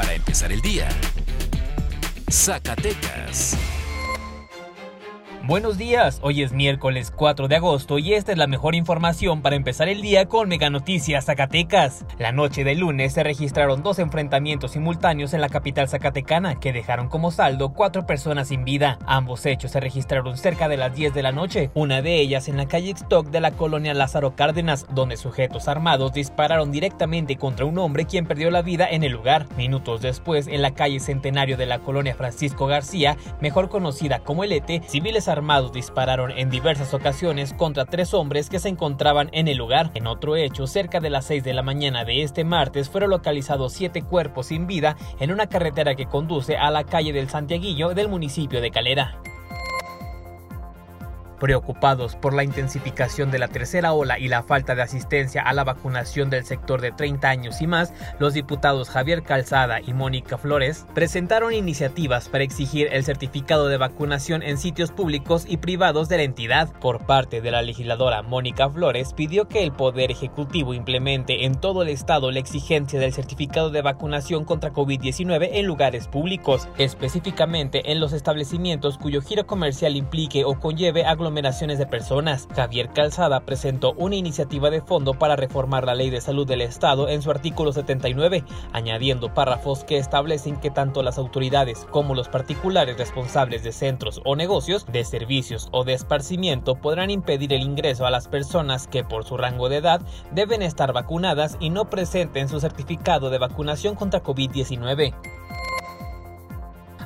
para empezar el día. Zacatecas. Buenos días, hoy es miércoles 4 de agosto y esta es la mejor información para empezar el día con Mega Noticias Zacatecas. La noche del lunes se registraron dos enfrentamientos simultáneos en la capital zacatecana que dejaron como saldo cuatro personas sin vida. Ambos hechos se registraron cerca de las 10 de la noche, una de ellas en la calle Stock de la colonia Lázaro Cárdenas, donde sujetos armados dispararon directamente contra un hombre quien perdió la vida en el lugar. Minutos después, en la calle Centenario de la colonia Francisco García, mejor conocida como El Ete, civiles armados armados dispararon en diversas ocasiones contra tres hombres que se encontraban en el lugar. En otro hecho, cerca de las 6 de la mañana de este martes fueron localizados siete cuerpos sin vida en una carretera que conduce a la calle del Santiaguillo del municipio de Calera. Preocupados por la intensificación de la tercera ola y la falta de asistencia a la vacunación del sector de 30 años y más, los diputados Javier Calzada y Mónica Flores presentaron iniciativas para exigir el certificado de vacunación en sitios públicos y privados de la entidad. Por parte de la legisladora Mónica Flores, pidió que el Poder Ejecutivo implemente en todo el estado la exigencia del certificado de vacunación contra COVID-19 en lugares públicos, específicamente en los establecimientos cuyo giro comercial implique o conlleve aglomeración de personas. Javier Calzada presentó una iniciativa de fondo para reformar la Ley de Salud del Estado en su artículo 79, añadiendo párrafos que establecen que tanto las autoridades como los particulares responsables de centros o negocios, de servicios o de esparcimiento podrán impedir el ingreso a las personas que por su rango de edad deben estar vacunadas y no presenten su certificado de vacunación contra COVID-19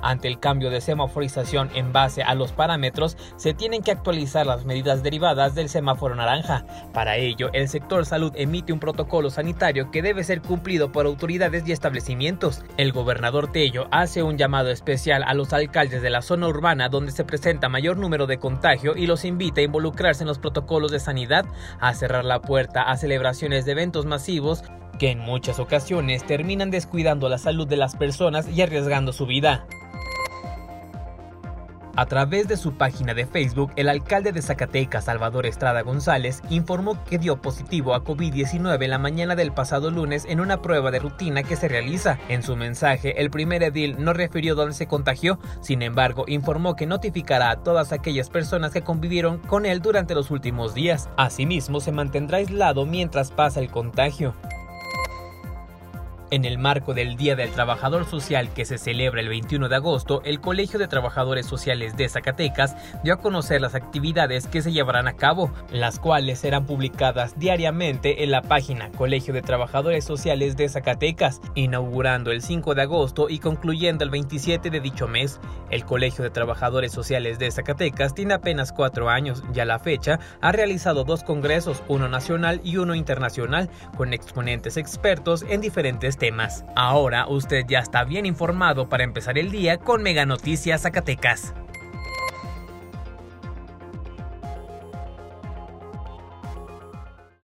ante el cambio de semaforización en base a los parámetros, se tienen que actualizar las medidas derivadas del semáforo naranja. Para ello, el sector salud emite un protocolo sanitario que debe ser cumplido por autoridades y establecimientos. El gobernador Tello hace un llamado especial a los alcaldes de la zona urbana donde se presenta mayor número de contagio y los invita a involucrarse en los protocolos de sanidad, a cerrar la puerta a celebraciones de eventos masivos que en muchas ocasiones terminan descuidando la salud de las personas y arriesgando su vida. A través de su página de Facebook, el alcalde de Zacatecas, Salvador Estrada González, informó que dio positivo a COVID-19 la mañana del pasado lunes en una prueba de rutina que se realiza. En su mensaje, el primer edil no refirió dónde se contagió, sin embargo, informó que notificará a todas aquellas personas que convivieron con él durante los últimos días. Asimismo, se mantendrá aislado mientras pasa el contagio. En el marco del Día del Trabajador Social que se celebra el 21 de agosto, el Colegio de Trabajadores Sociales de Zacatecas dio a conocer las actividades que se llevarán a cabo, las cuales serán publicadas diariamente en la página Colegio de Trabajadores Sociales de Zacatecas, inaugurando el 5 de agosto y concluyendo el 27 de dicho mes. El Colegio de Trabajadores Sociales de Zacatecas tiene apenas cuatro años y a la fecha ha realizado dos congresos, uno nacional y uno internacional, con exponentes expertos en Ahora usted ya está bien informado para empezar el día con Mega Noticias Zacatecas.